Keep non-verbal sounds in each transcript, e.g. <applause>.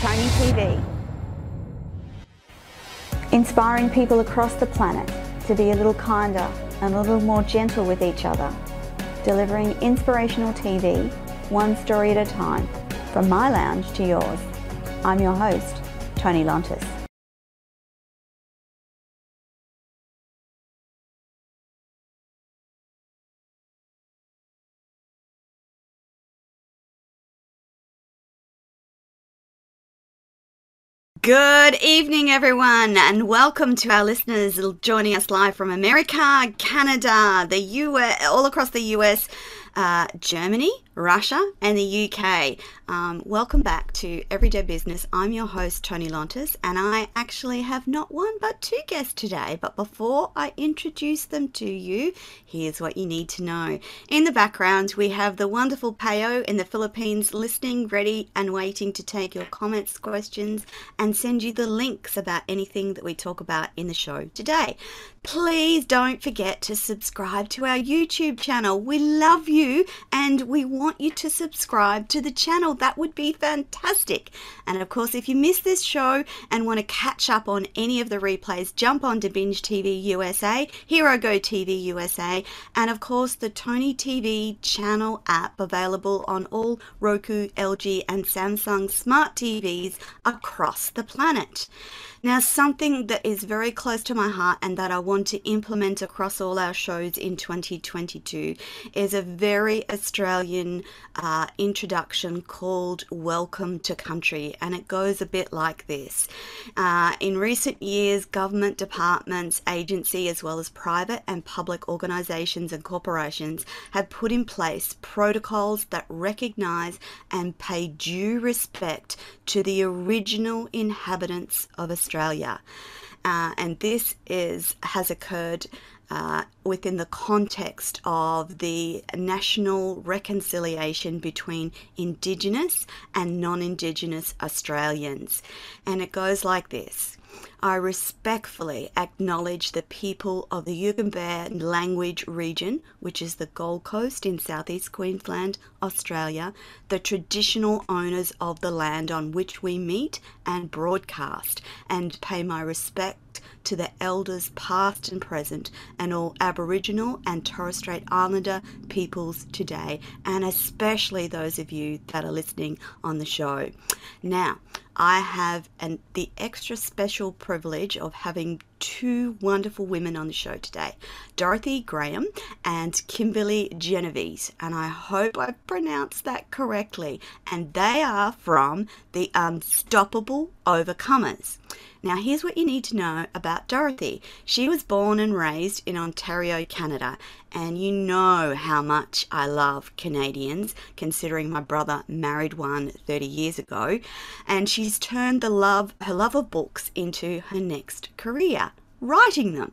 Tony TV. Inspiring people across the planet to be a little kinder and a little more gentle with each other. Delivering inspirational TV, one story at a time, from my lounge to yours. I'm your host, Tony Lontis. Good evening, everyone, and welcome to our listeners joining us live from America, Canada, the US, all across the US, uh, Germany, Russia, and the UK. Um, welcome back to Everyday Business. I'm your host, Tony Lontis, and I actually have not one but two guests today. But before I introduce them to you, here's what you need to know. In the background, we have the wonderful Payo in the Philippines listening, ready, and waiting to take your comments, questions, and send you the links about anything that we talk about in the show today. Please don't forget to subscribe to our YouTube channel. We love you and we want you to subscribe to the channel. That would be fantastic. And of course, if you miss this show and want to catch up on any of the replays, jump on to Binge TV USA, Hero Go TV USA, and of course the Tony TV channel app available on all Roku, LG, and Samsung smart TVs across the planet. Now, something that is very close to my heart and that I want to implement across all our shows in 2022 is a very Australian uh, introduction called Welcome to Country, and it goes a bit like this. Uh, in recent years, government departments, agency, as well as private and public organisations and corporations have put in place protocols that recognise and pay due respect to the original inhabitants of Australia. Uh, and this is has occurred uh, within the context of the national reconciliation between Indigenous and non Indigenous Australians. And it goes like this I respectfully acknowledge the people of the Yugambeh language region, which is the Gold Coast in southeast Queensland, Australia, the traditional owners of the land on which we meet and broadcast, and pay my respect to the elders past and present and all Aboriginal and Torres Strait Islander peoples today, and especially those of you that are listening on the show. Now, I have an, the extra special privilege of having two wonderful women on the show today Dorothy Graham and Kimberly Genovese. And I hope I pronounced that correctly. And they are from the Unstoppable Overcomers. Now, here's what you need to know about Dorothy. She was born and raised in Ontario, Canada, and you know how much I love Canadians, considering my brother married one 30 years ago. And she's turned the love, her love of books into her next career, writing them.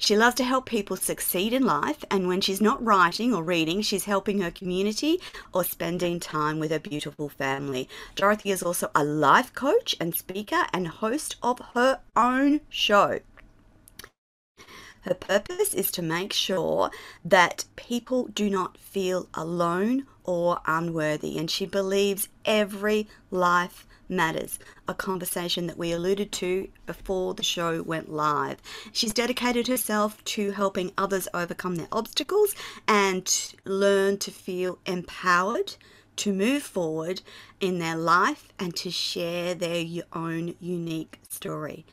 She loves to help people succeed in life, and when she's not writing or reading, she's helping her community or spending time with her beautiful family. Dorothy is also a life coach and speaker and host of her own show. Her purpose is to make sure that people do not feel alone or unworthy, and she believes every life matters, a conversation that we alluded to before the show went live. She's dedicated herself to helping others overcome their obstacles and learn to feel empowered to move forward in their life and to share their own unique story.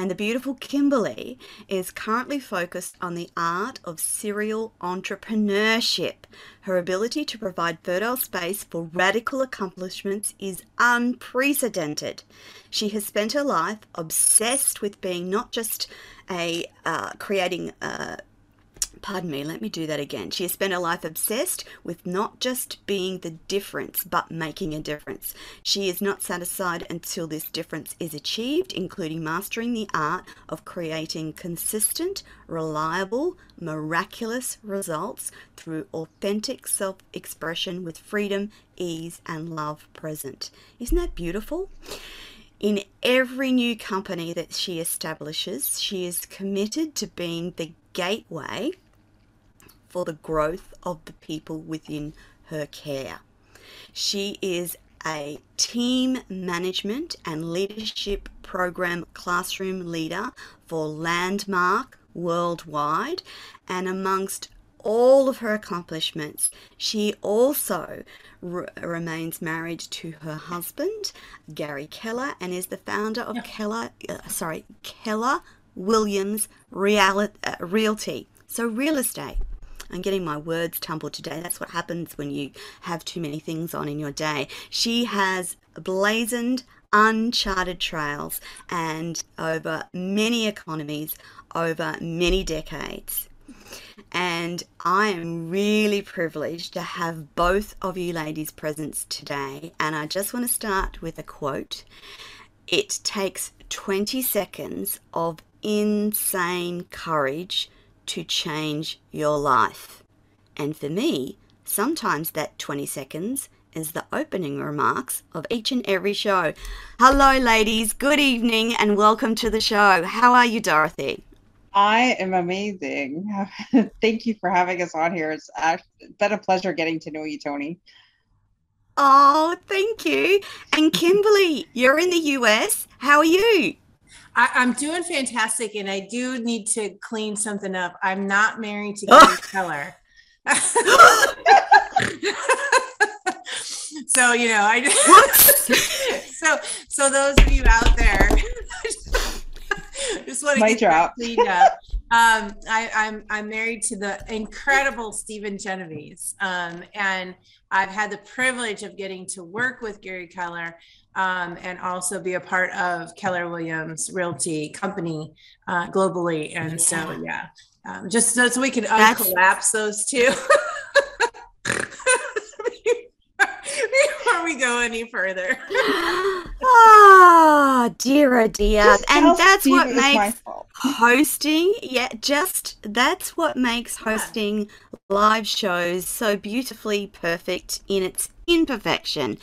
And the beautiful Kimberly is currently focused on the art of serial entrepreneurship. Her ability to provide fertile space for radical accomplishments is unprecedented. She has spent her life obsessed with being not just a uh, creating a Pardon me, let me do that again. She has spent her life obsessed with not just being the difference, but making a difference. She is not satisfied until this difference is achieved, including mastering the art of creating consistent, reliable, miraculous results through authentic self expression with freedom, ease, and love present. Isn't that beautiful? In every new company that she establishes, she is committed to being the gateway for the growth of the people within her care. She is a team management and leadership program classroom leader for Landmark Worldwide. And amongst all of her accomplishments, she also r- remains married to her husband, Gary Keller, and is the founder of Keller, uh, sorry, Keller Williams Real- uh, Realty. So, real estate. I'm getting my words tumbled today. That's what happens when you have too many things on in your day. She has blazoned uncharted trails and over many economies over many decades. And I am really privileged to have both of you ladies present today. And I just want to start with a quote. It takes 20 seconds of insane courage to change your life. And for me, sometimes that 20 seconds is the opening remarks of each and every show. Hello, ladies. Good evening and welcome to the show. How are you, Dorothy? I am amazing. <laughs> Thank you for having us on here. It's been a pleasure getting to know you, Tony. Oh, thank you. And <laughs> Kimberly, you're in the US. How are you? I, am doing fantastic, and I do need to clean something up. I'm not married to <laughs> Gary Keller. <laughs> so you know, I <laughs> so so those of you out there just want to get drop. cleaned up. Um, I, I'm I'm married to the incredible Stephen Genovese, um, and I've had the privilege of getting to work with Gary Keller um, and also be a part of Keller Williams Realty Company uh, globally. And yeah. so, yeah, um, just so, so we can collapse those two. <laughs> Before we go any further. oh, <gasps> dear, oh dear. Just and that's what makes hosting, yeah, just that's what makes hosting live shows so beautifully perfect in its imperfection.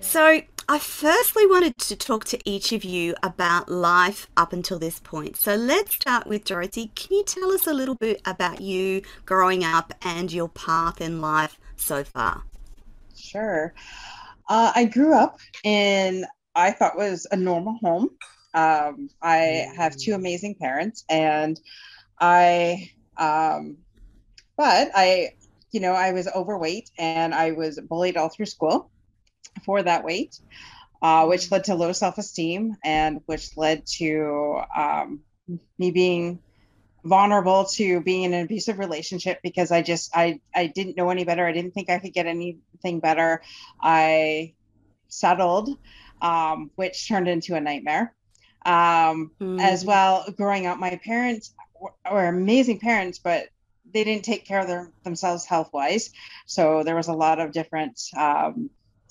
So, I firstly wanted to talk to each of you about life up until this point. So let's start with Dorothy. Can you tell us a little bit about you growing up and your path in life so far? Sure. Uh, I grew up in, I thought was a normal home. Um, I have two amazing parents, and I, um, but I, you know, I was overweight and I was bullied all through school for that weight, uh, which led to low self esteem and which led to um, me being vulnerable to being in an abusive relationship because I just I I didn't know any better. I didn't think I could get anything better. I settled, um, which turned into a nightmare. Um, mm. As well, growing up, my parents were, were amazing parents, but they didn't take care of their, themselves health wise. So there was a lot of different um,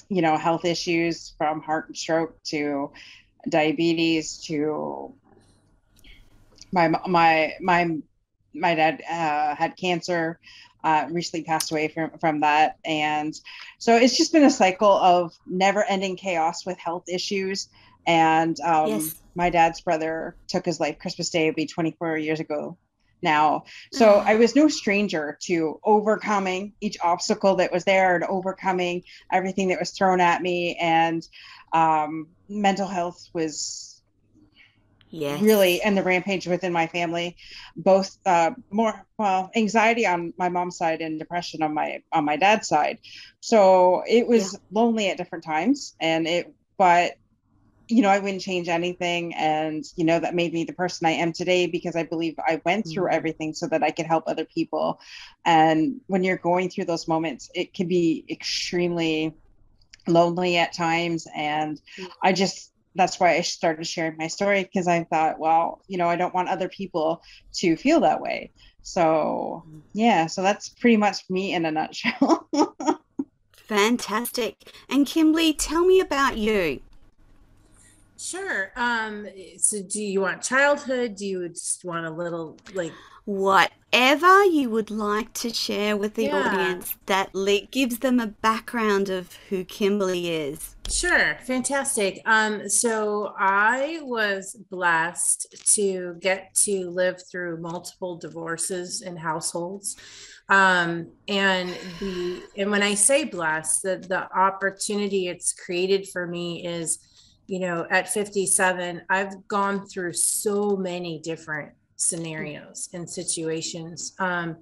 you know health issues from heart and stroke to diabetes to my my my my dad uh, had cancer uh, recently passed away from from that and so it's just been a cycle of never ending chaos with health issues and um, yes. my dad's brother took his life christmas day it'd be 24 years ago now. So I was no stranger to overcoming each obstacle that was there and overcoming everything that was thrown at me. And um, mental health was yes. really and the rampage within my family both uh, more well anxiety on my mom's side and depression on my on my dad's side so it was yeah. lonely at different times and it but you know, I wouldn't change anything. And, you know, that made me the person I am today because I believe I went through mm-hmm. everything so that I could help other people. And when you're going through those moments, it can be extremely lonely at times. And. I just, that's why I started sharing my story because I thought, well, you know, I don't want other people to feel that way. So, mm-hmm. yeah, so that's pretty much me in a nutshell. <laughs> Fantastic. And Kimberly, tell me about you. Sure. Um, so do you want childhood? Do you just want a little like whatever you would like to share with the yeah. audience that le- gives them a background of who Kimberly is? Sure, fantastic. Um, so I was blessed to get to live through multiple divorces in households. Um, and the and when I say blessed, the the opportunity it's created for me is, you know, at 57, I've gone through so many different scenarios and situations um,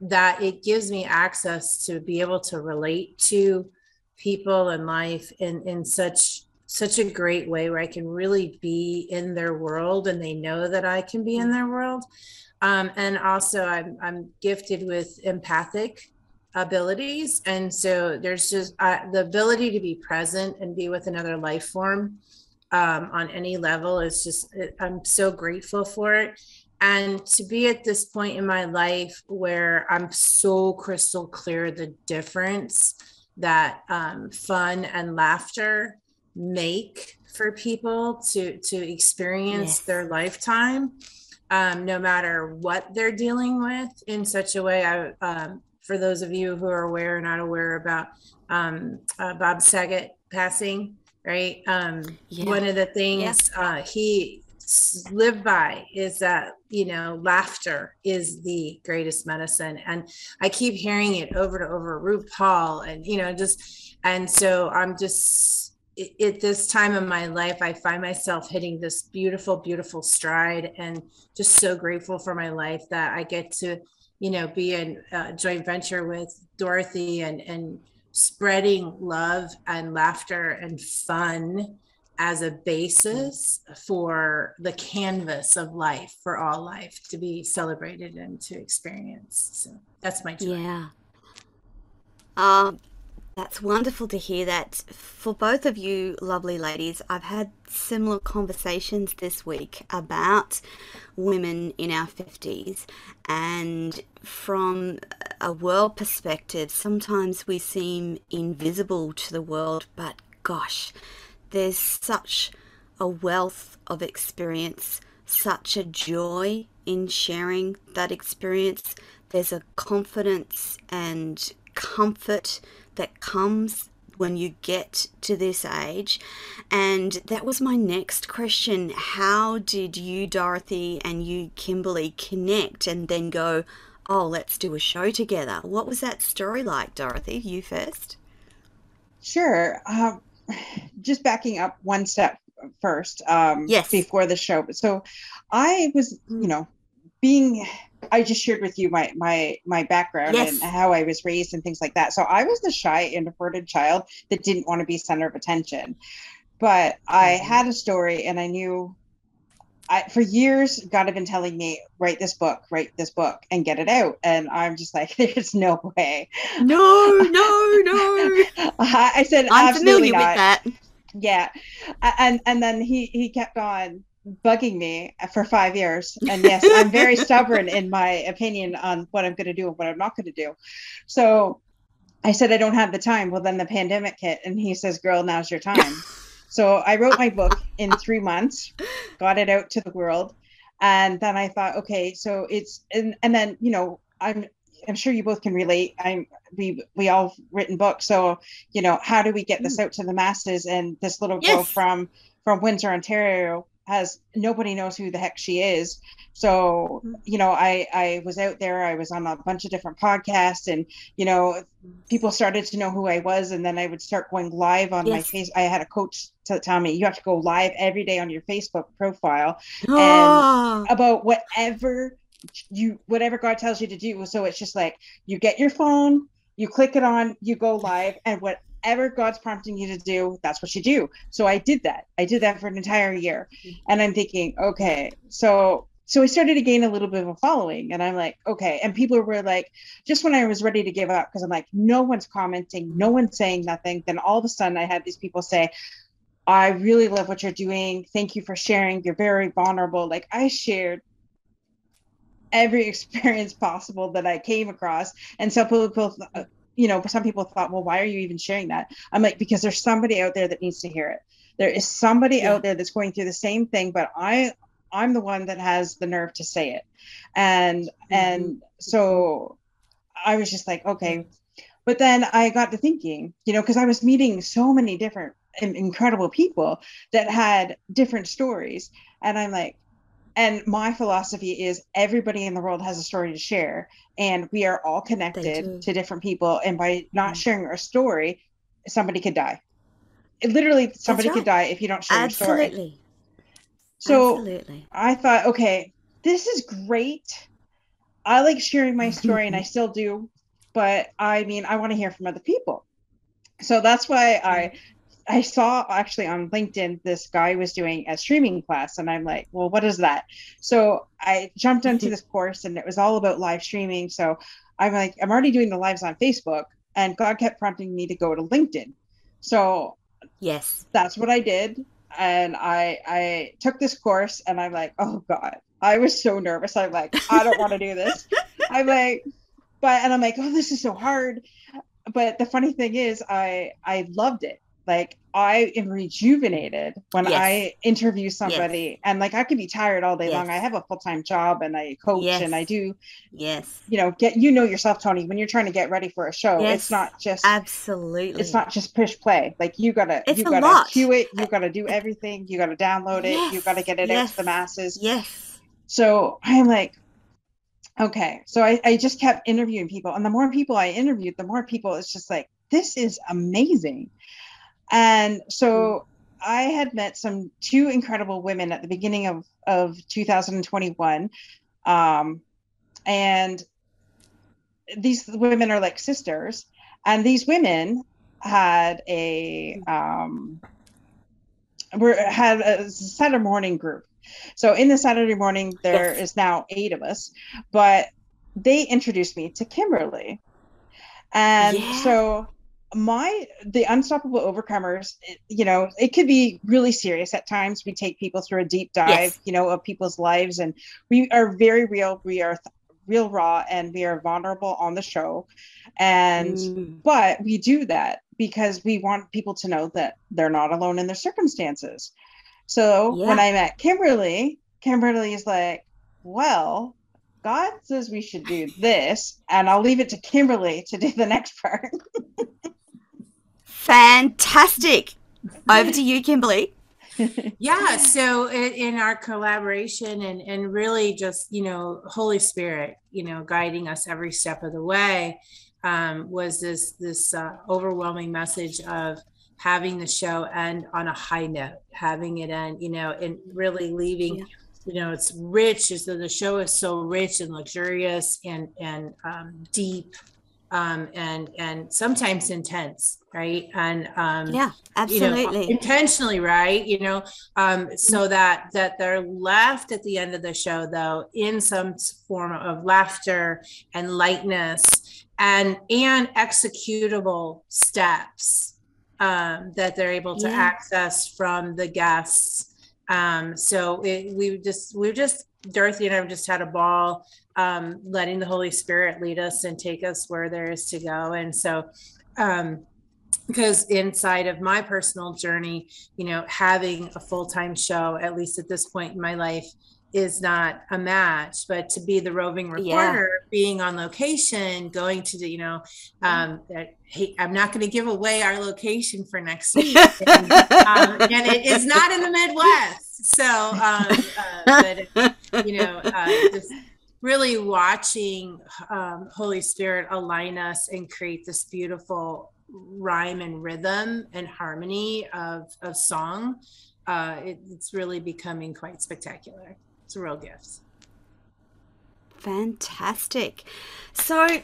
that it gives me access to be able to relate to people and life in in such such a great way where I can really be in their world and they know that I can be in their world. Um, and also I'm I'm gifted with empathic abilities and so there's just uh, the ability to be present and be with another life form um, on any level is just i'm so grateful for it and to be at this point in my life where i'm so crystal clear the difference that um, fun and laughter make for people to to experience yes. their lifetime um, no matter what they're dealing with in such a way I, um, for those of you who are aware or not aware about um, uh, bob saget passing right um, yeah. one of the things yeah. uh, he lived by is that you know laughter is the greatest medicine and i keep hearing it over and over rupaul and you know just and so i'm just at this time of my life i find myself hitting this beautiful beautiful stride and just so grateful for my life that i get to you know be in a joint venture with dorothy and and spreading love and laughter and fun as a basis for the canvas of life for all life to be celebrated and to experience. So that's my joy. Yeah. Um, that's wonderful to hear that for both of you lovely ladies. I've had similar conversations this week about women in our 50s, and from a world perspective, sometimes we seem invisible to the world, but gosh, there's such a wealth of experience, such a joy in sharing that experience. There's a confidence and comfort that comes when you get to this age. And that was my next question. How did you, Dorothy, and you, Kimberly, connect and then go, oh, let's do a show together? What was that story like, Dorothy? You first. Sure. Um, just backing up one step first um yes. before the show so i was you mm. know being i just shared with you my my my background yes. and how i was raised and things like that so i was the shy introverted child that didn't want to be center of attention but i mm-hmm. had a story and i knew I, for years, God had been telling me, write this book, write this book, and get it out. And I'm just like, <laughs> there's no way. No, no, no. <laughs> I said, I'm familiar not. with that. Yeah, and and then he he kept on bugging me for five years. And yes, I'm very <laughs> stubborn in my opinion on what I'm going to do and what I'm not going to do. So I said, I don't have the time. Well, then the pandemic hit, and he says, "Girl, now's your time." <laughs> So I wrote my book in three months, got it out to the world. And then I thought, okay, so it's and, and then, you know, I'm I'm sure you both can relate. I'm we we all written books. So, you know, how do we get this mm. out to the masses? And this little girl yes. from from Windsor, Ontario has nobody knows who the heck she is so mm-hmm. you know i i was out there i was on a bunch of different podcasts and you know people started to know who i was and then i would start going live on yes. my face i had a coach to tell me you have to go live every day on your facebook profile oh. <gasps> and about whatever you whatever god tells you to do so it's just like you get your phone you click it on you go live and what whatever God's prompting you to do, that's what you do. So I did that. I did that for an entire year. Mm-hmm. And I'm thinking, okay, so so I started to gain a little bit of a following and I'm like, okay. And people were like, just when I was ready to give up, because I'm like, no one's commenting, no one's saying nothing. Then all of a sudden I had these people say, I really love what you're doing. Thank you for sharing. You're very vulnerable. Like I shared every <laughs> experience possible that I came across. And so people, you know, some people thought, well, why are you even sharing that? I'm like, because there's somebody out there that needs to hear it. There is somebody yeah. out there that's going through the same thing, but I I'm the one that has the nerve to say it. And mm-hmm. and so I was just like, okay. But then I got to thinking, you know, because I was meeting so many different incredible people that had different stories. And I'm like, and my philosophy is everybody in the world has a story to share, and we are all connected to different people. And by not mm-hmm. sharing our story, somebody could die. It, literally, somebody right. could die if you don't share Absolutely. your story. So Absolutely. I thought, okay, this is great. I like sharing my story, and I <laughs> still do. But I mean, I want to hear from other people. So that's why I I saw actually on LinkedIn this guy was doing a streaming class, and I'm like, well, what is that? So I jumped <laughs> into this course, and it was all about live streaming. So I'm like, I'm already doing the lives on Facebook, and God kept prompting me to go to LinkedIn. So yes, that's what I did, and I I took this course, and I'm like, oh God, I was so nervous. I'm like, I don't want to do this. <laughs> I'm like, but and I'm like, oh, this is so hard. But the funny thing is, I I loved it like I am rejuvenated when yes. I interview somebody yes. and like I could be tired all day yes. long. I have a full-time job and I coach and I do yes. You know, get you know yourself, Tony, when you're trying to get ready for a show, it's not just absolutely it's not just push play. Like you gotta it's you gotta lot. cue it, you gotta do everything, you gotta download it, you gotta get it out to the masses. Yes. So I'm like, okay. So I, I just kept interviewing people. And the more people I interviewed, the more people it's just like, this is amazing and so I had met some two incredible women at the beginning of, of 2021. Um, and these women are like sisters. And these women had a um, were had a Saturday morning group. So in the Saturday morning, there yes. is now eight of us, but they introduced me to Kimberly. And yeah. so my the unstoppable overcomers you know it could be really serious at times we take people through a deep dive yes. you know of people's lives and we are very real we are th- real raw and we are vulnerable on the show and mm. but we do that because we want people to know that they're not alone in their circumstances so yeah. when i met kimberly kimberly is like well God says we should do this, and I'll leave it to Kimberly to do the next part. <laughs> Fantastic. Over to you, Kimberly. <laughs> yeah so in our collaboration and and really just you know holy spirit you know guiding us every step of the way um, was this this uh, overwhelming message of having the show end on a high note having it end you know and really leaving yeah. you know it's rich as though the show is so rich and luxurious and and um, deep um, and and sometimes intense, right? And um, yeah, absolutely, you know, intentionally, right? You know, um, so that that they're left at the end of the show though in some form of laughter and lightness and and executable steps um, that they're able to yeah. access from the guests. Um, so it, we just we just Dorothy and I just had a ball um, letting the Holy Spirit lead us and take us where there is to go. And so, um, because inside of my personal journey, you know, having a full time show, at least at this point in my life, is not a match but to be the roving reporter yeah. being on location going to the you know um that, hey i'm not going to give away our location for next week <laughs> and, um, and it is not in the midwest so um uh, but you know uh, just really watching um, Holy Spirit align us and create this beautiful rhyme and rhythm and harmony of, of song, uh, it, it's really becoming quite spectacular. It's a real gift. Fantastic. So,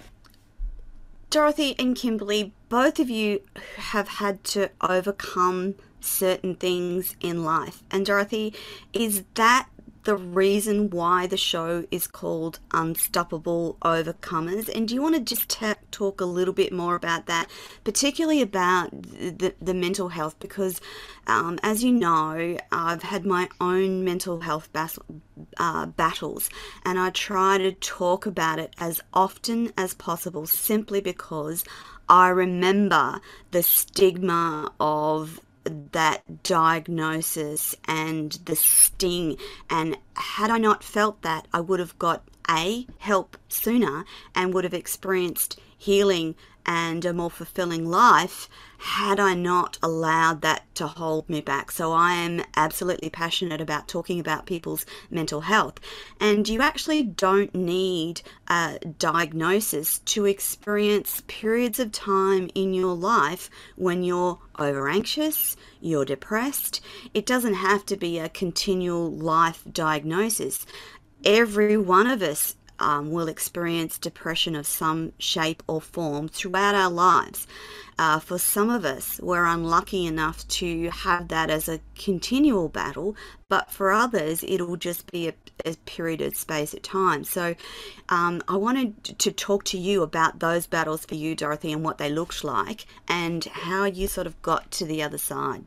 Dorothy and Kimberly, both of you have had to overcome certain things in life. And Dorothy, is that the reason why the show is called Unstoppable Overcomers. And do you want to just t- talk a little bit more about that, particularly about the, the mental health? Because, um, as you know, I've had my own mental health bas- uh, battles, and I try to talk about it as often as possible simply because I remember the stigma of that diagnosis and the sting. And had I not felt that, I would have got A, help sooner and would have experienced healing and a more fulfilling life had I not allowed that to hold me back. So I am absolutely passionate about talking about people's mental health. And you actually don't need a diagnosis to experience periods of time in your life when you're over anxious, you're depressed. It doesn't have to be a continual life diagnosis. Every one of us um, will experience depression of some shape or form throughout our lives. Uh, for some of us, we're unlucky enough to have that as a continual battle, but for others, it'll just be a, a period of space at time. So, um, I wanted to talk to you about those battles for you, Dorothy, and what they looked like, and how you sort of got to the other side.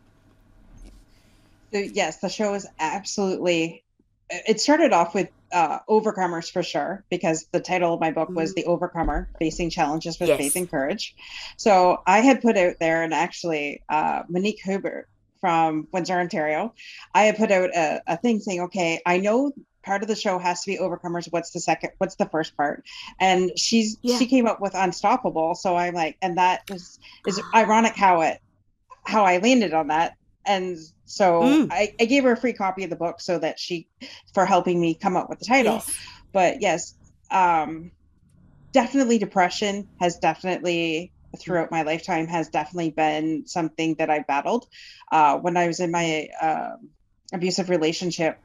So, yes, the show is absolutely. It started off with uh, overcomers for sure because the title of my book was mm-hmm. the overcomer facing challenges with yes. faith and courage so i had put out there and actually uh, monique hubert from windsor ontario i had put out a, a thing saying okay i know part of the show has to be overcomers what's the second what's the first part and she's yeah. she came up with unstoppable so i'm like and that is is ironic how it how i landed on that and so mm. I, I gave her a free copy of the book so that she for helping me come up with the title yes. but yes um definitely depression has definitely throughout my lifetime has definitely been something that i battled uh when i was in my uh, abusive relationship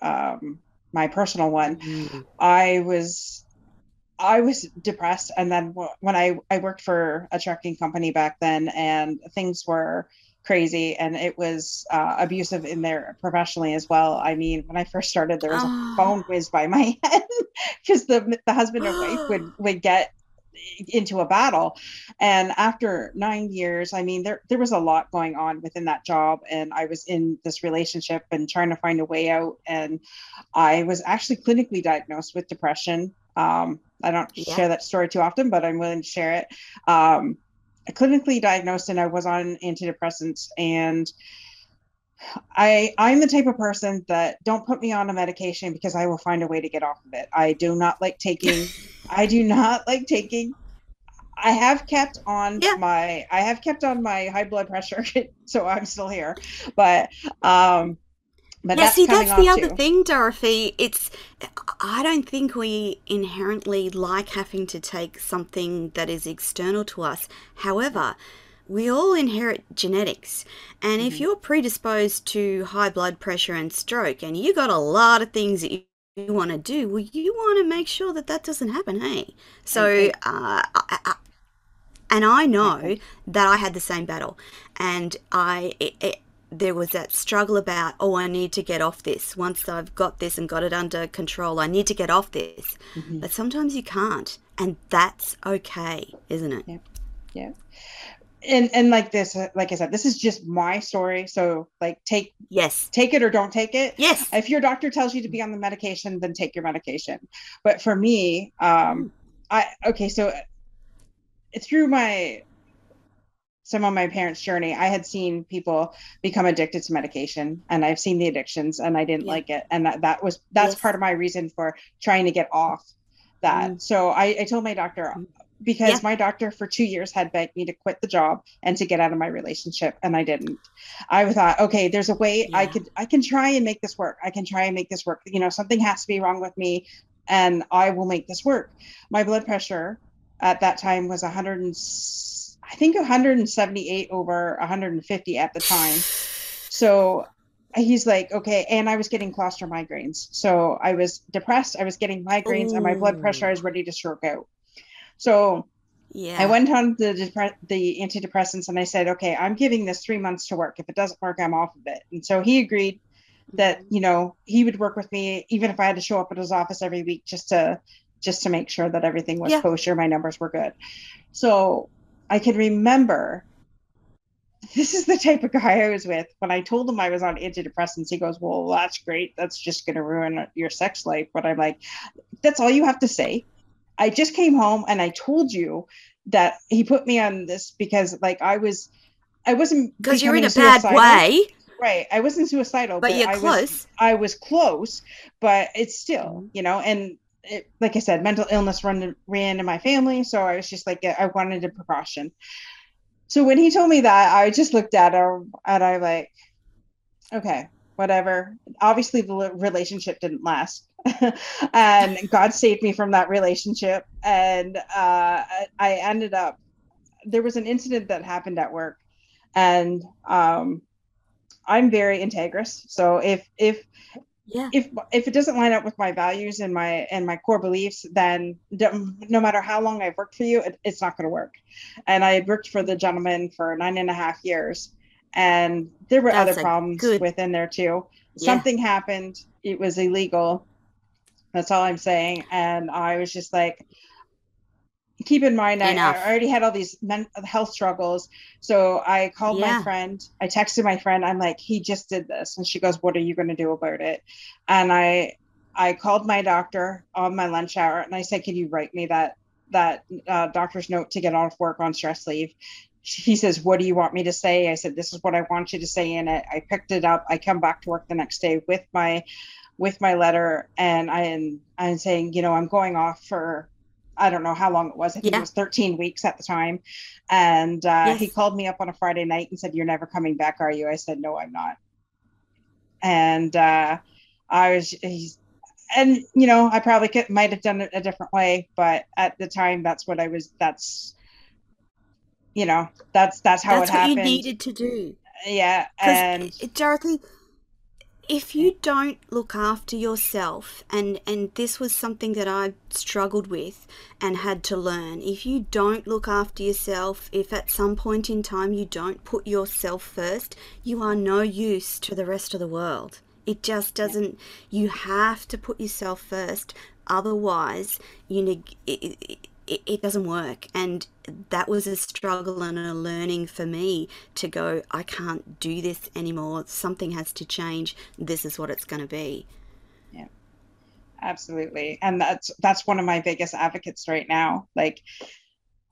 um my personal one mm. i was I was depressed, and then when I I worked for a trucking company back then, and things were crazy and it was uh, abusive in there professionally as well. I mean, when I first started, there was oh. a <gasps> phone whizzed by my <laughs> head because the the husband and wife would <gasps> would get into a battle and after nine years i mean there there was a lot going on within that job and i was in this relationship and trying to find a way out and i was actually clinically diagnosed with depression um, i don't yeah. share that story too often but i'm willing to share it um, clinically diagnosed and I was on antidepressants and I I'm the type of person that don't put me on a medication because I will find a way to get off of it. I do not like taking I do not like taking I have kept on yeah. my I have kept on my high blood pressure <laughs> so I'm still here. But um but yeah, that's see, that's the other thing, Dorothy. It's I don't think we inherently like having to take something that is external to us. However, we all inherit genetics, and mm-hmm. if you're predisposed to high blood pressure and stroke, and you got a lot of things that you you want to do, well, you want to make sure that that doesn't happen, hey? So, uh, I, I, and I know that I had the same battle, and I it, it, there was that struggle about, oh, I need to get off this. Once I've got this and got it under control, I need to get off this. Mm-hmm. But sometimes you can't, and that's okay, isn't it? Yeah, yeah. And and like this, uh, like I said, this is just my story. So like, take yes, take it or don't take it. Yes. If your doctor tells you to be on the medication, then take your medication. But for me, um, I okay, so uh, through my some of my parents' journey, I had seen people become addicted to medication, and I've seen the addictions, and I didn't yeah. like it, and that, that was that's yes. part of my reason for trying to get off that. Mm. So I, I, told my doctor mm. because yeah. my doctor for two years had begged me to quit the job and to get out of my relationship, and I didn't. I thought, okay, there's a way yeah. I could I can try and make this work. I can try and make this work. You know, something has to be wrong with me, and I will make this work. My blood pressure at that time was 100. I think 178 over 150 at the time. So he's like, okay. And I was getting cluster migraines. So I was depressed. I was getting migraines Ooh. and my blood pressure I was ready to stroke out. So yeah. I went on the depre- the antidepressants and I said, okay, I'm giving this three months to work. If it doesn't work, I'm off of it. And so he agreed that, mm-hmm. you know, he would work with me even if I had to show up at his office every week just to just to make sure that everything was yeah. kosher, my numbers were good. So I can remember this is the type of guy I was with. When I told him I was on antidepressants, he goes, Well, that's great. That's just going to ruin your sex life. But I'm like, That's all you have to say. I just came home and I told you that he put me on this because, like, I was, I wasn't because you're in a suicidal. bad way. Right. I wasn't suicidal, but, but you're I close. Was, I was close, but it's still, mm-hmm. you know, and it, like I said, mental illness run ran in my family, so I was just like I wanted a precaution. So when he told me that, I just looked at him and I like, okay, whatever. Obviously, the relationship didn't last, <laughs> and God saved me from that relationship. And uh, I ended up there was an incident that happened at work, and um, I'm very integrous. So if if yeah. If if it doesn't line up with my values and my and my core beliefs then no matter how long i've worked for you it, it's not going to work. And i had worked for the gentleman for nine and a half years and there were That's other problems good... within there too. Yeah. something happened. It was illegal. That's all i'm saying. And i was just like keep in mind I, I, already had all these mental health struggles. So i called yeah. my friend i texted my friend i'm like he just did this. And she goes what are you going to do about it? And i i called my doctor on my lunch hour and i said can you write me that that uh, doctor's note to get off work on stress leave? He says what do you want me to say? I said this is what i want you to say in it. I picked it up. I come back to work the next day with my with my letter and i am i'm saying you know i'm going off for I don't know how long it was. I think yeah. it was 13 weeks at the time. And uh, yes. he called me up on a Friday night and said, You're never coming back, are you? I said, No, I'm not. And uh, I was, he's, and you know, I probably could, might have done it a different way, but at the time, that's what I was, that's, you know, that's, that's how that's it happened. That's what you needed to do. Yeah. And Dorothy, if you don't look after yourself and and this was something that I struggled with and had to learn if you don't look after yourself if at some point in time you don't put yourself first you are no use to the rest of the world. It just doesn't you have to put yourself first otherwise you know it, it, it, it doesn't work. And that was a struggle and a learning for me to go, I can't do this anymore. Something has to change. This is what it's going to be. Yeah, absolutely. And that's, that's one of my biggest advocates right now. Like,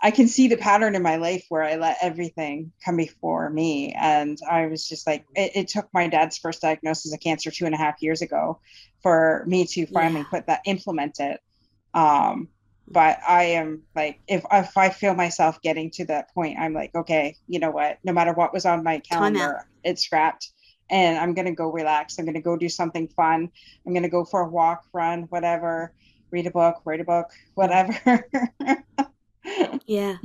I can see the pattern in my life where I let everything come before me. And I was just like, it, it, took my dad's first diagnosis of cancer two and a half years ago for me to finally yeah. put that, implement it. Um, but I am like if if I feel myself getting to that point, I'm like, okay, you know what? No matter what was on my calendar, it's scrapped. And I'm gonna go relax. I'm gonna go do something fun. I'm gonna go for a walk, run, whatever, read a book, write a book, <laughs> whatever. yeah.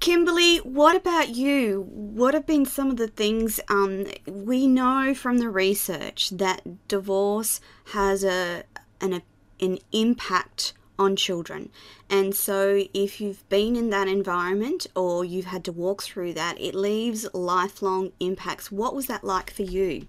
Kimberly, what about you? What have been some of the things um, we know from the research that divorce has a an, a, an impact on children. And so, if you've been in that environment or you've had to walk through that, it leaves lifelong impacts. What was that like for you?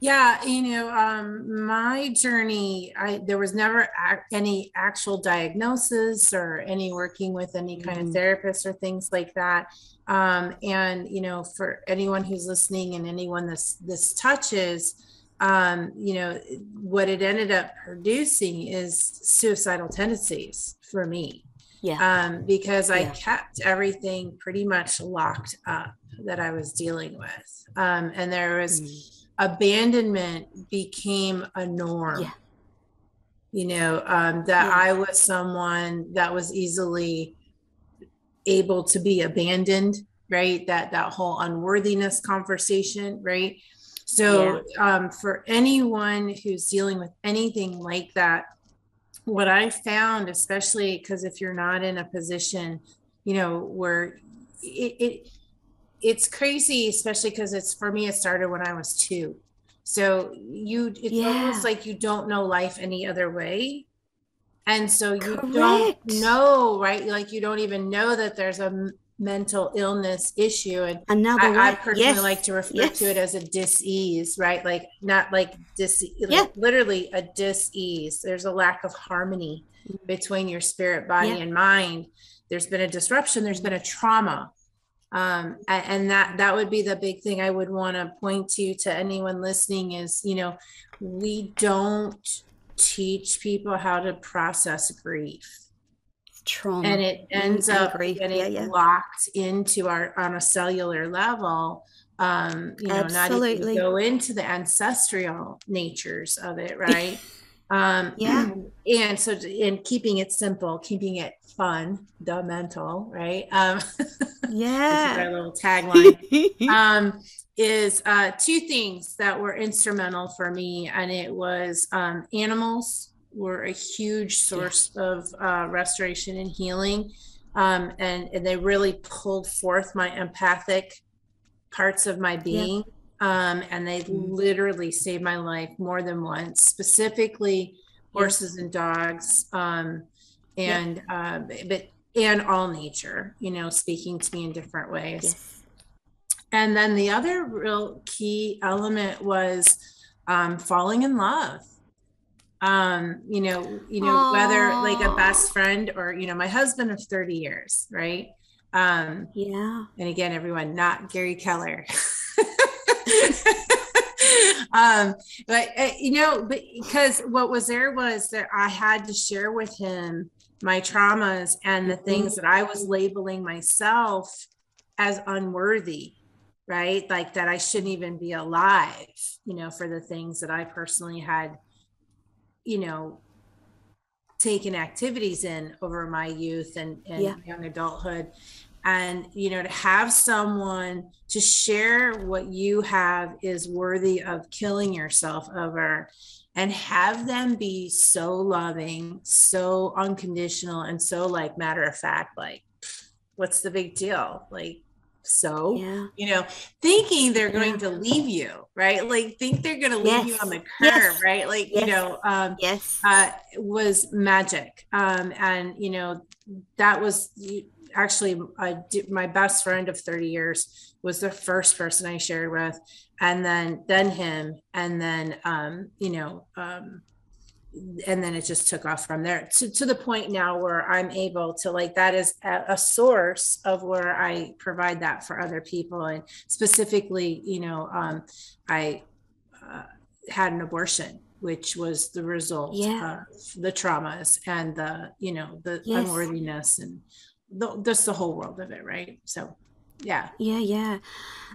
Yeah, you know, um, my journey, I there was never ac- any actual diagnosis or any working with any kind mm-hmm. of therapist or things like that. Um, and you know, for anyone who's listening and anyone this this touches, um, you know, what it ended up producing is suicidal tendencies for me. Yeah. Um, because I kept everything pretty much locked up that I was dealing with. Um, and there was mm. abandonment became a norm. Yeah. You know, um, that yeah. I was someone that was easily able to be abandoned, right? That that whole unworthiness conversation, right? So, yeah. um, for anyone who's dealing with anything like that, what I found, especially because if you're not in a position, you know, where it, it it's crazy, especially because it's for me, it started when I was two. So you, it's yeah. almost like you don't know life any other way. And so you Correct. don't know, right? Like you don't even know that there's a mental illness issue and another I, I personally yes. like to refer yes. to it as a dis-ease right like not like dis yeah. like literally a dis-ease there's a lack of harmony mm-hmm. between your spirit body yeah. and mind there's been a disruption there's been a trauma um, and that that would be the big thing i would want to point to to anyone listening is you know we don't teach people how to process grief trauma and it ends up getting yeah, yeah. locked into our on a cellular level um you know Absolutely. not go into the ancestral natures of it right <laughs> Um, Yeah. <clears throat> And so, in keeping it simple, keeping it fun, the mental, right? Um, <laughs> is our Yeah. little tagline. <laughs> um, is uh, two things that were instrumental for me, and it was um, animals were a huge source of uh, restoration and healing, um, and, and they really pulled forth my empathic parts of my being. Um, and they Mm. literally saved my life more than once, specifically Yeah. horses and dogs. Um, Yeah. and uh, but and all nature, you know, speaking to me in different ways. yes. And then the other real key element was um, falling in love. Um, you know, you know, whether like a best friend or you know, my husband of 30 years, right? Um, Yeah. and again, everyone, not Gary Keller. <laughs> um, but uh, you know, but because what was there was that I had to share with him my traumas and the things that I was labeling myself as unworthy, right? Like that I shouldn't even be alive, you know, for the things that I personally had, you know, taken activities in over my youth and, and Yeah. young adulthood and you know to have someone to share what you have is worthy of killing yourself over and have them be so loving so unconditional and so like matter of fact like what's the big deal like so Yeah. you know thinking they're going Yeah. to leave you right like think they're going to leave you on the curb Yes. right like you know um Yes. uh, was magic. Um, and you know, that was actually I did, my best friend of 30 years was the first person I shared with, and then then him, and then um, you know, um, and then it just took off from there to, to the point now where I'm able to like that is a, a source of where I provide that for other people, and specifically, you know, um, I uh, had an abortion which was the result Yeah. of the traumas and the you know the Yes. unworthiness and the, just the whole world of it right so yeah Yeah, yeah.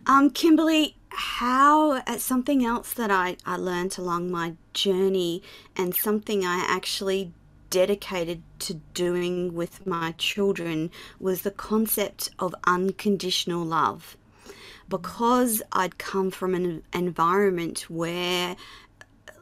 Um, Kimberly, how uh, something else that I, I learned along my journey and something I actually dedicated to doing with my children was the concept of unconditional love. Because I'd come from an environment where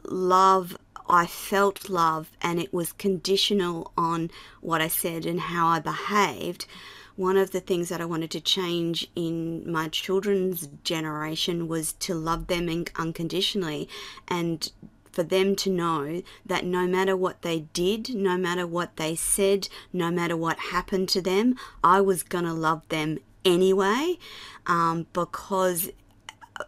love I felt love and it was conditional on what I said and how I behaved. One of the things that I wanted to change in my children's generation was to love them un- unconditionally and for them to know that no matter what they did, no matter what they said, no matter what happened to them, I was going to love them anyway um, because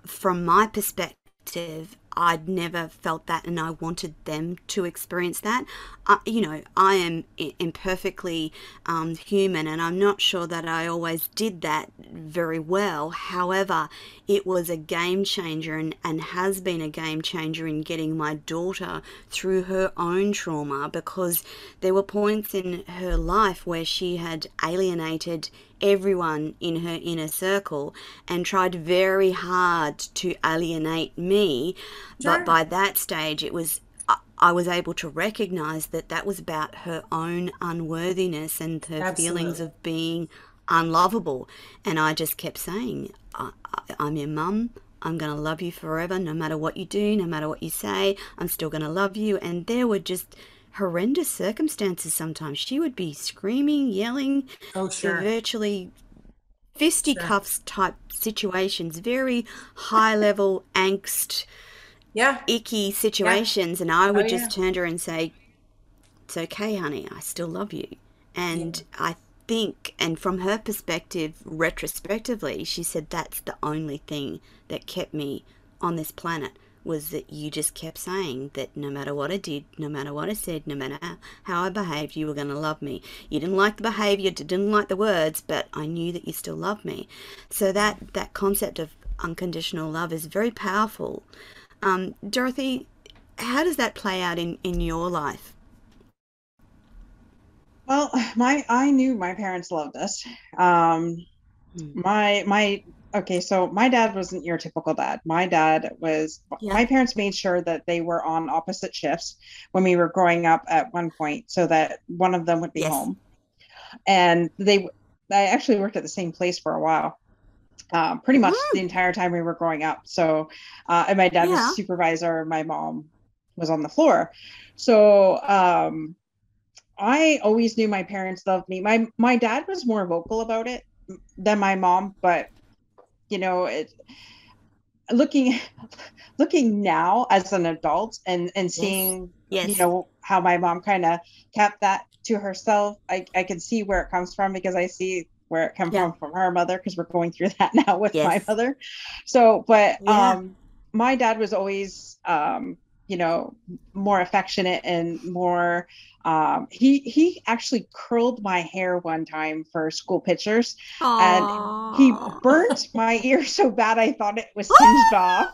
from my perspective, I'd never felt that, and I wanted them to experience that. I, you know, I am imperfectly um, human, and I'm not sure that I always did that very well. However, it was a game changer and, and has been a game changer in getting my daughter through her own trauma because there were points in her life where she had alienated everyone in her inner circle and tried very hard to alienate me. Sure. But by that stage, it was. I- was able to recognize that that was about her own unworthiness and her feelings of being unlovable. And I just kept saying, I, I, I'm your mum. I'm going to love you forever, no matter what you do, no matter what you say. I'm still going to love you. And there were just horrendous circumstances sometimes. She would be screaming, yelling, oh they're virtually fisticuffs type situations, very high level angst, yeah icky situations. And I would Oh, just turn to her and say, It's okay, honey, I still love you. And I think, and from her perspective, retrospectively, she said that's the only thing that kept me on this planet was that you just kept saying that no matter what I did, no matter what I said, no matter how, I behaved, you were going to love me. You didn't like the behavior, didn't like the words, but I knew that you still loved me. So that that concept of unconditional love is very powerful. Um, Dorothy, how does that play out in in your life? Well, my I knew my parents loved us. Um, Hmm. my my okay, so my dad wasn't your typical dad. My dad was, Yeah. my parents made sure that they were on opposite shifts when we were growing up at one point so that one of them would be Yes. home. And they, I actually worked at the same place for a while. Uh, pretty much Mm. the entire time we were growing up. So, uh, and my dad Yeah. was supervisor, my mom was on the floor. So, um, I always knew my parents loved me. My my dad was more vocal about it than my mom, but you know, it looking <laughs> looking now as an adult and and seeing Yes. you know how my mom kind of kept that to herself I, I can see where it comes from because i see where it comes Yeah. from from her mother because we're going through <laughs> that now with my mother so but Yeah. um my dad was always um you know more affectionate and more um he he actually curled my hair one time for school pictures and he burnt my <laughs> ear so bad I thought it was <laughs> singed off.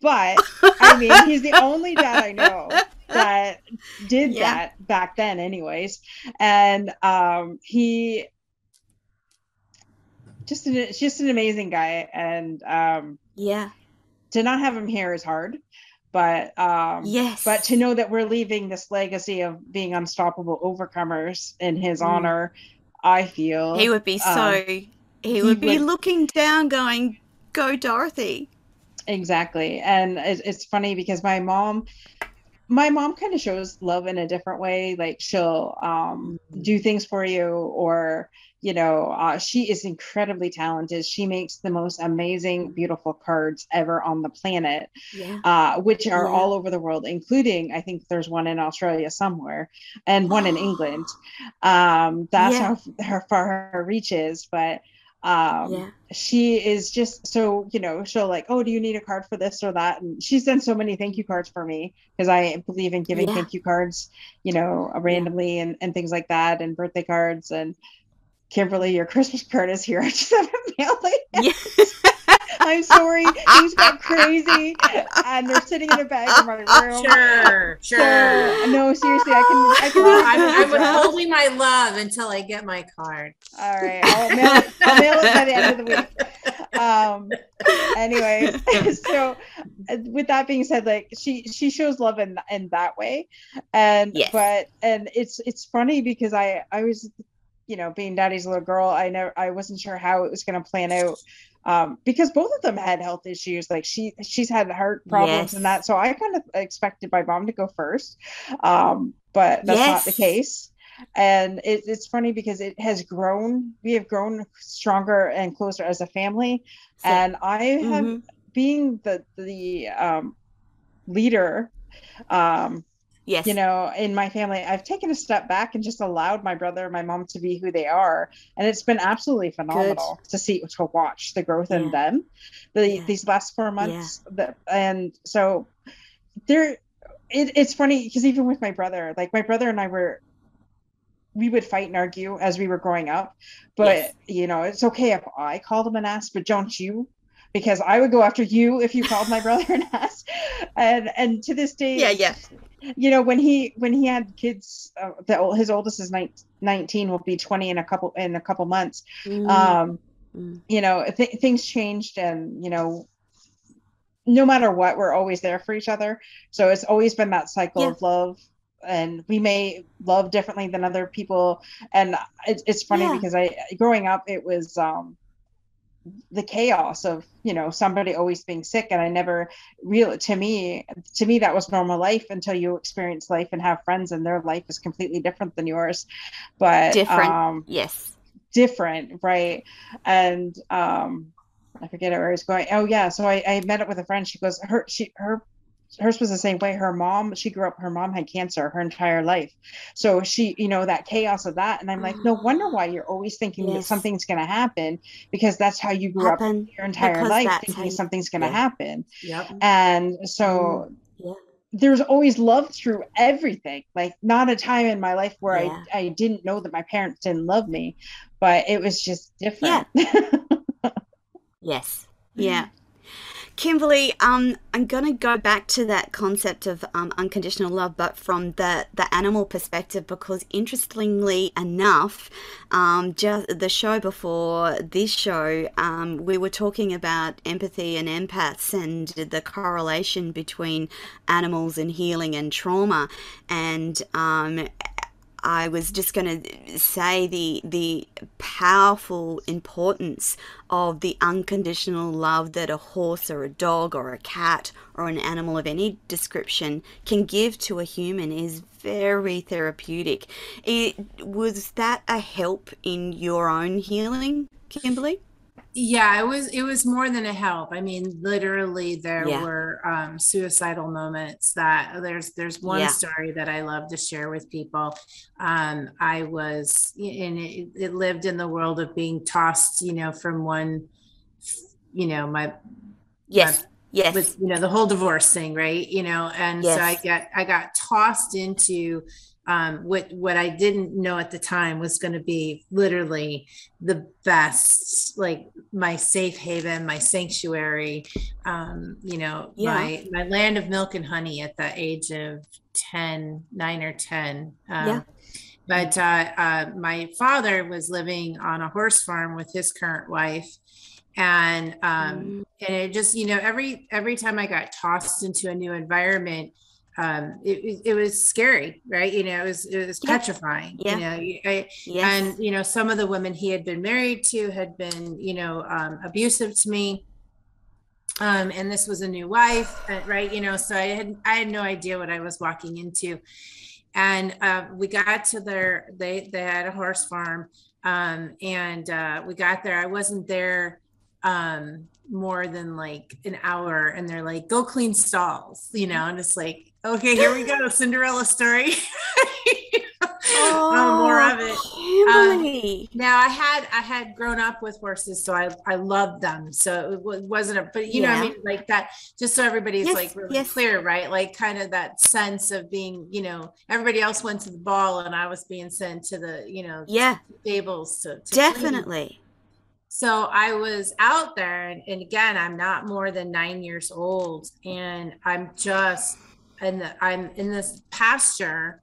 But I mean, he's the only dad I know that did Yeah. that back then, anyways. And um, he just an, just an amazing guy, and um, Yeah. to not have him here is hard. But um, Yes. but to know that we're leaving this legacy of being unstoppable overcomers in his Mm. honor, I feel he would be so. um, he, he would be would- looking down, going, "Go, Dorothy." Exactly. And it, it's funny because my mom, my mom kind of shows love in a different way. Like she'll um, do things for you, or, you know, uh, she is incredibly talented. She makes the most amazing, beautiful cards ever on the planet, Yeah. uh, which are Yeah. all over the world, including, I think there's one in Australia somewhere and one in England. <gasps> Um, that's Yeah. how her far her reach is. But um, she is just so you know she'll like oh do you need a card for this or that and she's done so many thank you cards for me because i believe in giving thank you cards you know randomly and, and things like that and birthday cards and kimberly your christmas card is here. <laughs> I just haven't mailed it i'm sorry. Things got crazy and they're sitting in a bag in my <laughs> room. Sure, so sure. no seriously i can i can Well, I'm, <laughs> I'm address- withholding my love until I get my card. all right i'll mail it i'll mail it by the end of the week. Um anyway so with that being said like she she shows love in in that way. And Yes. but and it's it's funny because i i was you know being daddy's little girl i never i wasn't sure how it was going to plan out um because both of them had health issues like she she's had heart problems Yes. and that so i kind of expected my mom to go first um but that's not the case and it, it's funny because it has grown we have grown stronger and closer as a family So- and i have Mhm. being the the um leader um Yes. you know in my family i've taken a step back and just allowed my brother and my mom to be who they are and it's been absolutely phenomenal to see to watch the growth Yeah. in them the, Yeah. these last four months that, and so there it, it's funny because even with my brother like my brother and i were we would fight and argue as we were growing up but Yes. you know it's okay if i called him an ass but don't you because i would go after you if you called my brother an <laughs> ass and and to this day Yeah, yeah. You know when he when he had kids uh, the, his oldest is nine- 19 will be 20 in a couple in a couple months Mm, um mm. you know th- things changed and you know no matter what we're always there for each other so it's always been that cycle Yeah. of love and we may love differently than other people and it's, it's funny Yeah. because i growing up it was um the chaos of you know somebody always being sick and i never real to me to me that was normal life until you experience life and have friends and their life is completely different than yours but Different. um Yes. different right and um i forget where i was going oh yeah so i, I met up with a friend she goes her she her hers was the same way her mom she grew up her mom had cancer her entire life so she you know that chaos of that and i'm like no wonder why you're always thinking that something's going to happen because that's how you grew up your entire because life thinking something's going to yeah. happen Yep. and so Yeah. there's always love through everything like not a time in my life where Yeah. I, I didn't know that my parents didn't love me but it was just different <laughs> Yes. Yeah. Mm-hmm. Kimberly, um, I'm going to go back to that concept of um, unconditional love, but from the, the animal perspective, because interestingly enough, um, just the show before this show, um, we were talking about empathy and empaths and the correlation between animals and healing and trauma. And um, I was just going to say the the powerful importance of the unconditional love that a horse or a dog or a cat or an animal of any description can give to a human is very therapeutic. It, was that a help in your own healing, Kimberly? Yeah it was it was more than a help i mean literally there yeah. were um, suicidal moments that there's there's one yeah. story that i love to share with people um, i was and it, it, lived in the world of being tossed you know from one you know my yes my, yes with you know the whole divorce thing right you know and yes. so i got i got tossed into um, what what I didn't know at the time was going to be literally the best, like my safe haven, my sanctuary, um, you know, yeah. my my land of milk and honey at the age of 10, 9 or 10. Um, yeah. But uh, uh, my father was living on a horse farm with his current wife, and um, mm. and it just you know every every time I got tossed into a new environment, um, it, it was scary, right? You know, it was it was yeah. petrifying. Yeah. You know, I, yes. and you know, some of the women he had been married to had been, you know, um, abusive to me. Um, and this was a new wife, uh, right? You know, so I had I had no idea what I was walking into. And uh, we got to their they they had a horse farm, um, and uh, we got there. I wasn't there um more than like an hour and they're like go clean stalls you know and it's like okay here we go cinderella story. <laughs> Oh, more of it. Um, now i had i had grown up with horses so i i loved them. So it wasn't a but you yeah. know i mean? Like that just so everybody's yes, like really yes. clear right? Like kind of that sense of being you know everybody else went to the ball and i was being sent to the you know yeah. stables to, to definitely. Clean so I was out there, and, and, again, I'm not more than nine years old, and I'm just, and I'm in this pasture,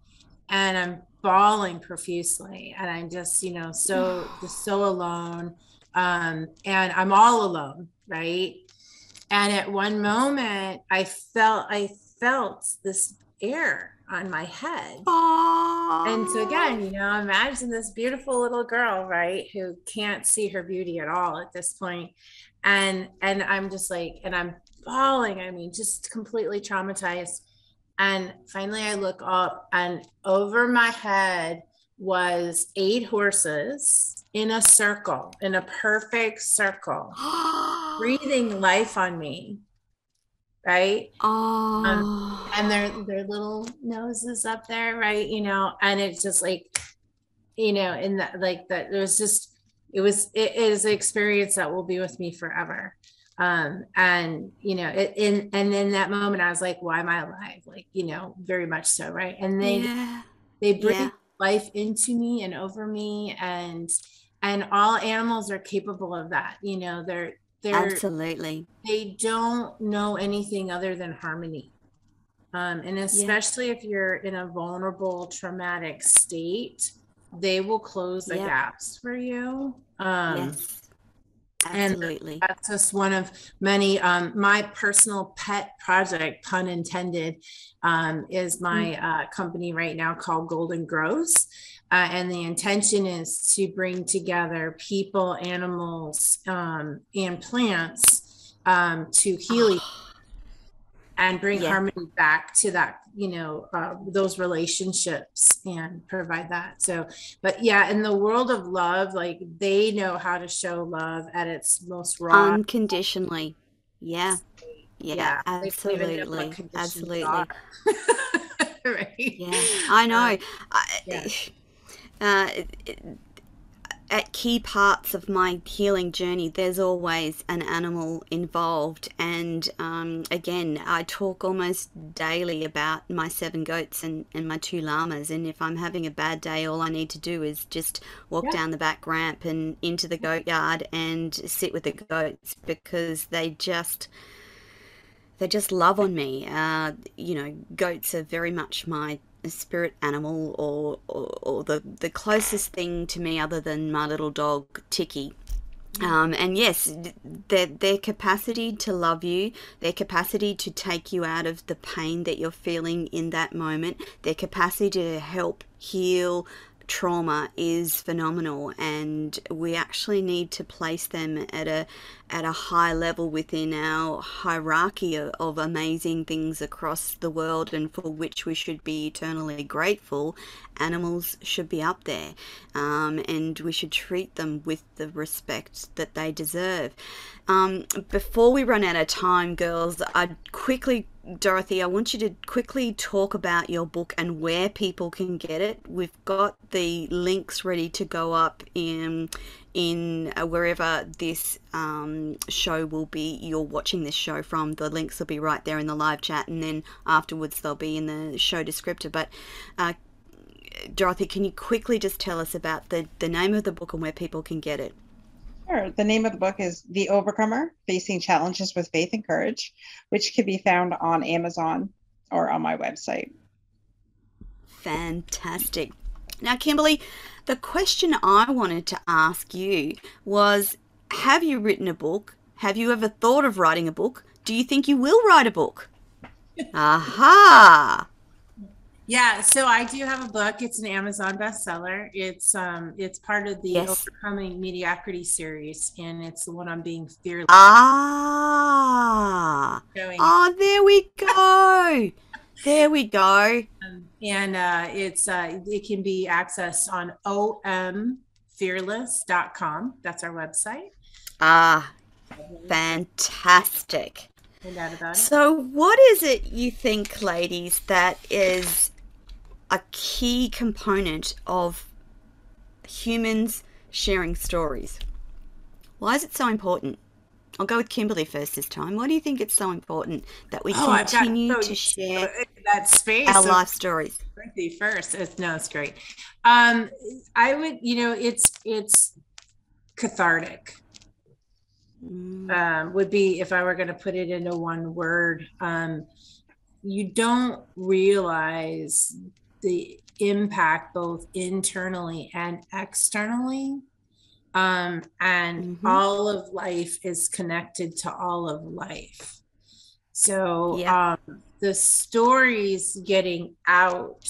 and I'm bawling profusely, and I'm just, you know, so <sighs> just so alone, um, and I'm all alone, right? And at one moment, I felt, I felt this air on my head. Aww. And so again, you know, imagine this beautiful little girl, right, who can't see her beauty at all at this point. And and I'm just like, and I'm bawling. I mean, just completely traumatized. And finally I look up and over my head was eight horses in a circle, in a perfect circle, <gasps> breathing life on me right? Oh. Um, and their their little noses up there, right? You know, and it's just like, you know, in that like that. It was just, it was, it is an experience that will be with me forever. Um, and you know, it in and in that moment, I was like, why am I alive? Like, you know, very much so, right? And they yeah. they bring yeah. life into me and over me, and and all animals are capable of that. You know, they're they're absolutely they don't know anything other than harmony. Um, and especially yeah. if you're in a vulnerable, traumatic state, they will close the gaps for you. Um, yes. Absolutely. And that's just one of many. Um, my personal pet project, pun intended, um, is my mm. uh, company right now called Golden Grows. Uh, and the intention is to bring together people, animals, um, and plants um, to heal and bring yeah. harmony back to that, you know, uh, those relationships and provide that. So, but yeah, in the world of love, like they know how to show love at its most raw, unconditionally. Yeah. Yeah, yeah absolutely. Absolutely. <laughs> right? Yeah, I know. Uh, I, yeah <sighs> uh, at key parts of my healing journey, there's always an animal involved. And um, again, I talk almost daily about my seven goats and, and my two llamas. And if I'm having a bad day, all I need to do is just walk yeah. down the back ramp and into the goat yard and sit with the goats because they just they just love on me. Uh, you know, goats are very much my spirit animal or, or, or the, the closest thing to me other than my little dog Tiki. Um, and yes, their, their capacity to love you, their capacity to take you out of the pain that you're feeling in that moment, their capacity to help heal trauma is phenomenal and we actually need to place them at a at a high level within our hierarchy of, amazing things across the world and for which we should be eternally grateful. Animals should be up there um, and we should treat them with the respect that they deserve. Um, before we run out of time girls i'd quickly Dorothy, I want you to quickly talk about your book and where people can get it. We've got the links ready to go up in in uh, wherever this um, show will be. You're watching this show from. The links will be right there in the live chat, and then afterwards they'll be in the show descriptor. But uh, Dorothy, can you quickly just tell us about the the name of the book and where people can get it? Sure. The name of the book is The Overcomer Facing Challenges with Faith and Courage, which can be found on Amazon or on my website. Fantastic. Now, Kimberly, the question I wanted to ask you was Have you written a book? Have you ever thought of writing a book? Do you think you will write a book? Aha! Yeah, so I do have a book. It's an Amazon bestseller. It's um it's part of the Yes. Overcoming Mediocrity series, and it's the one on being fearless. Ah! showing. Oh, there we go. <laughs> There we go. Um, and uh, it's uh, it can be accessed on omfearless.com. That's our website. Ah, fantastic. About it. So, what is it you think, ladies, that is a key component of humans sharing stories? Why is it so important? I'll go with Kimberly first this time. Why do you think it's so important that we Oh, I've got continue so to share that space. our of life stories? First. It's, no, it's great. Um, I would, you know, it's it's cathartic. Mm, um, would be if I were going to put it into one word. Um, you don't realize the impact both internally and externally. Um, and Mhm. all of life is connected to all of life. So Yeah. um, the stories getting out,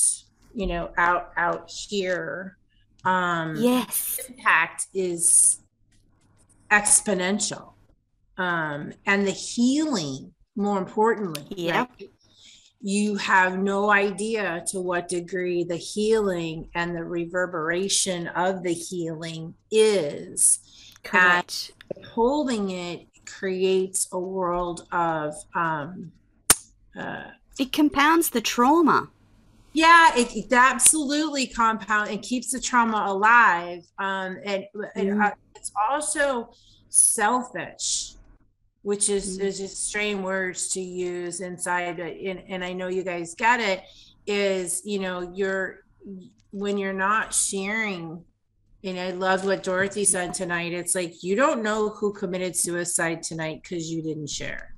you know, out out here. Um, Yes. impact is exponential um and the healing more importantly Yep. right? You have no idea to what degree the healing and the reverberation of the healing is Correct. holding it creates a world of um uh It compounds the trauma. yeah it, it absolutely compound and keeps the trauma alive um and, and Mm. uh, it's also selfish which is Mm. is just strange words to use inside uh, and, and i know you guys get it is you know you're when you're not sharing and i loved what dorothy said tonight it's like you don't know who committed suicide tonight because you didn't share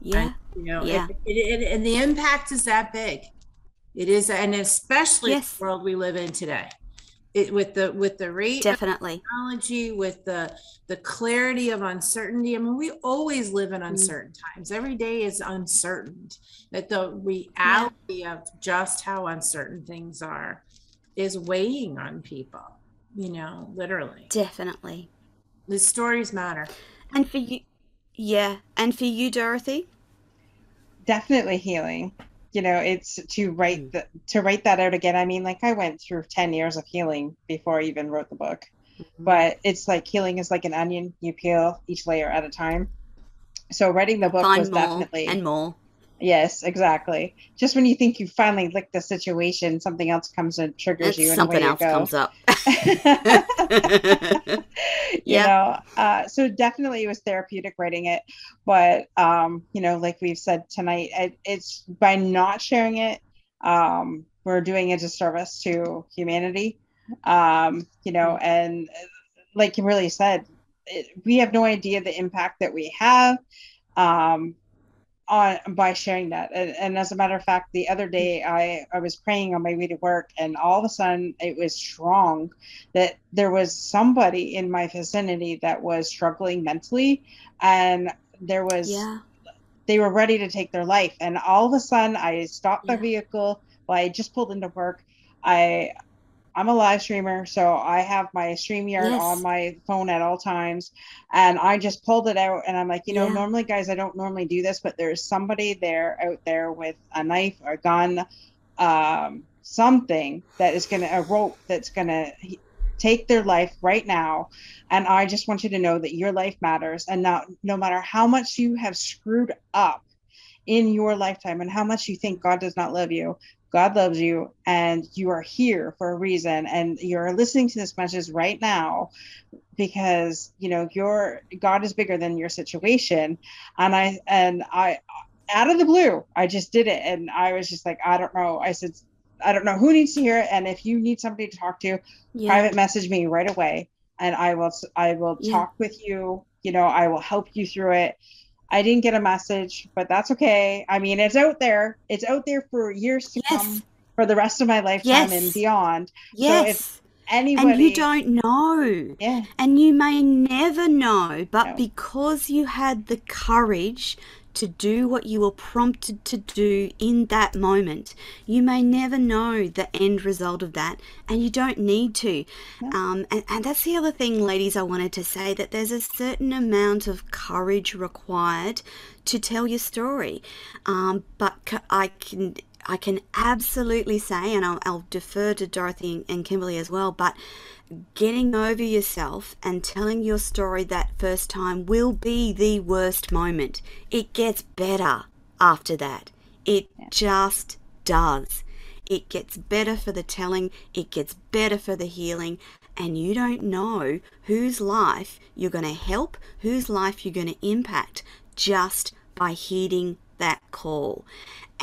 Yeah. you know Yeah. it, it, it- and the impact is that big it is and especially Yes. the world we live in today it with the with the rate of Definitely. technology with the the clarity of uncertainty i mean we always live Mm. in uncertain times every day is uncertain that the reality of just how uncertain things are is weighing on people you know literally Definitely. the stories matter And for you, yeah. And for you, Dorothy? definitely healing you know it's to write mm-hmm. the, to write that out again. I mean like i went through 10 years of healing before i even wrote the book. Mm-hmm. But it's like healing is like an onion. You peel each layer at a time. So writing the book was Find more definitely and more. Yes exactly. Just when you think you finally licked the situation something else comes and triggers And you and something else you comes up. <laughs> <laughs> Yeah. know uh, so definitely it was therapeutic writing it but um you know like we've said tonight it, it's by not sharing it um we're doing a disservice to humanity. Um you know and uh, like you really said it, we have no idea the impact that we have. Um on by sharing that and, and, as a matter of fact the other day I, I was praying on my way to work and all of a sudden it was strong that there was somebody in my vicinity that was struggling mentally and there was yeah. they were ready to take their life and all of a sudden i stopped yeah. the vehicle well, i just pulled into work i I'm a live streamer, so I have my StreamYard yes. on my phone at all times. And I just pulled it out and I'm like, you know, yeah. normally, guys, I don't normally do this, but there's somebody there out there with a knife or a gun, um, something that is going to, a rope that's going to take their life right now. And I just want you to know that your life matters. And now, no matter how much you have screwed up in your lifetime and how much you think God does not love you, God loves you and you are here for a reason. And you're listening to this message right now because you know your God is bigger than your situation. And I and I out of the blue I just did it. And I was just like I don't know. I said I don't know who needs to hear it. And if you need somebody to talk to yeah. private message me right away. And I will I will yeah. talk with you. You know I will help you through it I didn't get a message, but that's okay. I mean, it's out there. It's out there for years to yes. come, for the rest of my lifetime yes. and beyond. Yes. So if anybody, and you don't know, yeah, and you may never know, but no. because you had the courage to do what you were prompted to do in that moment. You may never know the end result of that, and you don't need to. Yeah. Um, and, and that's the other thing, ladies, I wanted to say that there's a certain amount of courage required to tell your story. Um, but I can. I can absolutely say, and I'll, I'll defer to Dorothy and Kimberly as well, but getting over yourself and telling your story that first time will be the worst moment. It gets better after that. It just does. It gets better for the telling, it gets better for the healing, and you don't know whose life you're going to help, whose life you're going to impact just by heeding that call.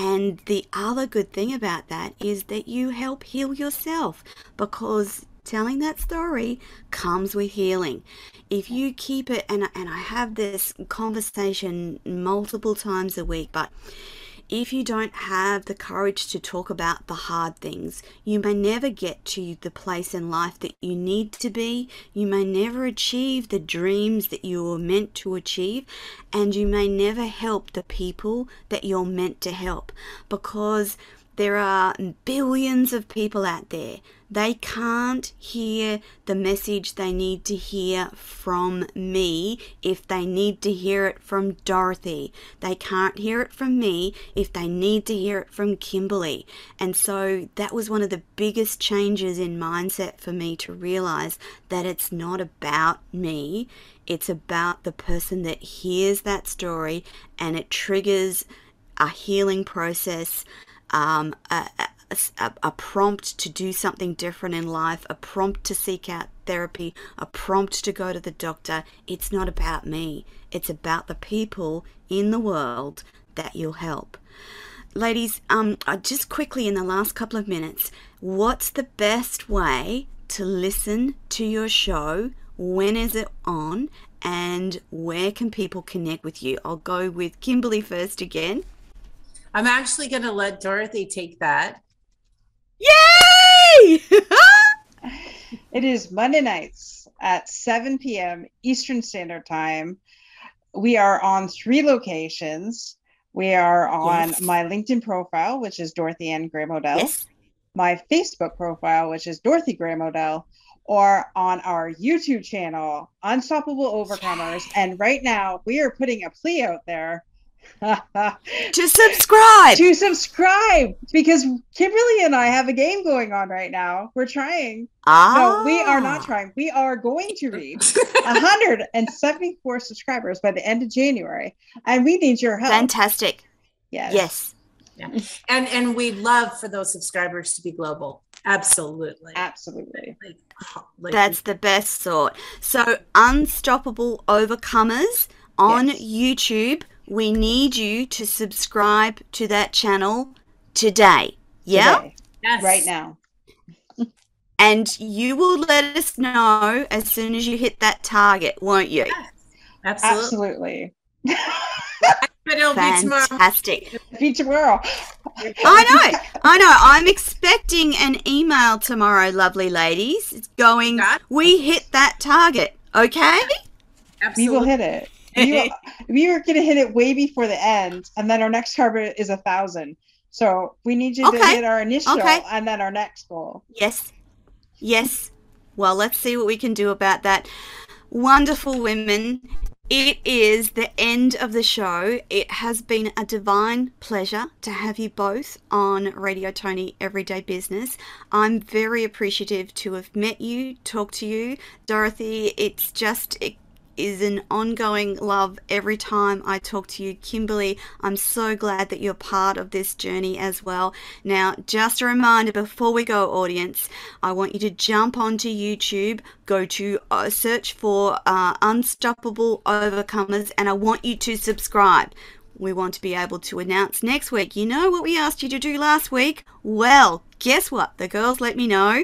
And the other good thing about that is that you help heal yourself because telling that story comes with healing. If you keep it, and, and I have this conversation multiple times a week, but if you don't have the courage to talk about the hard things, you may never get to the place in life that you need to be. You may never achieve the dreams that you were meant to achieve, and you may never help the people that you're meant to help because there are billions of people out there they can't hear the message they need to hear from me if they need to hear it from Dorothy. They can't hear it from me if they need to hear it from Kimberly. And so that was one of the biggest changes in mindset for me to realize that it's not about me, it's about the person that hears that story and it triggers a healing process. Um, a, a, a, prompt to do something different in life, a prompt to seek out therapy, a prompt to go to the doctor. It's not about me, it's about the people in the world that you'll help. Ladies, um, just quickly in the last couple of minutes, what's the best way to listen to your show? When is it on? And where can people connect with you? I'll go with Kimberly first again. I'm actually going to let Dorothy take that. Yay! <laughs> it is Monday nights at 7 p.m. Eastern Standard Time. We are on three locations. We are on yes. my LinkedIn profile, which is Dorothy Ann Graham Modell. Yes. My Facebook profile, which is Dorothy Graham Modell, or on our YouTube channel, Unstoppable Overcomers. And right now, we are putting a plea out there <laughs> to subscribe. To subscribe because Kimberly and I have a game going on right now. We're trying. Ah. No, we are not trying. We are going to reach <laughs> 174 subscribers by the end of January, and we need your help. Fantastic. Yes. Yes. Yeah. And and we'd love for those subscribers to be global. Absolutely. Absolutely. Like, like That's the best sort. So, Unstoppable Overcomers on yes. YouTube we need you to subscribe to that channel today. Yeah? Today. Yes. Right now. <laughs> and you will let us know as soon as you hit that target, won't you? Yes. Absolutely. Absolutely. But it'll Fantastic. be tomorrow. I know. I know. I'm expecting an email tomorrow, lovely ladies. It's going, we hit that target. Okay? Absolutely. We will hit it. We, we were going to hit it way before the end, and then our next target is a thousand. So we need you okay. to hit our initial okay. and then our next goal. Yes. Yes. Well, let's see what we can do about that. Wonderful women. It is the end of the show. It has been a divine pleasure to have you both on Radio Tony Everyday Business. I'm very appreciative to have met you, talked to you. Dorothy, it's just it is an ongoing love every time I talk to you. Kimberly, I'm so glad that you're part of this journey as well. Now, just a reminder before we go, audience, I want you to jump onto YouTube, go to uh, search for uh, Unstoppable Overcomers, and I want you to subscribe. We want to be able to announce next week. You know what we asked you to do last week? Well, guess what? The girls let me know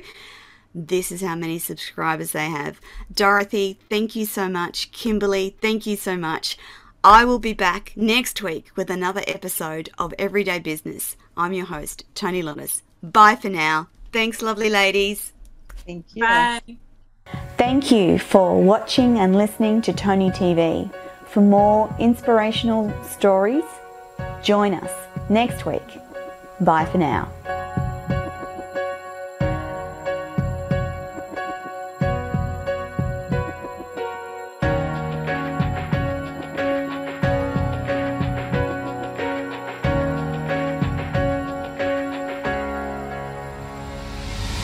this is how many subscribers they have. Dorothy, thank you so much. Kimberly, thank you so much. I will be back next week with another episode of Everyday Business. I'm your host, Tony Lonis. Bye for now. Thanks, lovely ladies. Thank you. Bye. Thank you for watching and listening to Tony TV. For more inspirational stories, join us next week. Bye for now.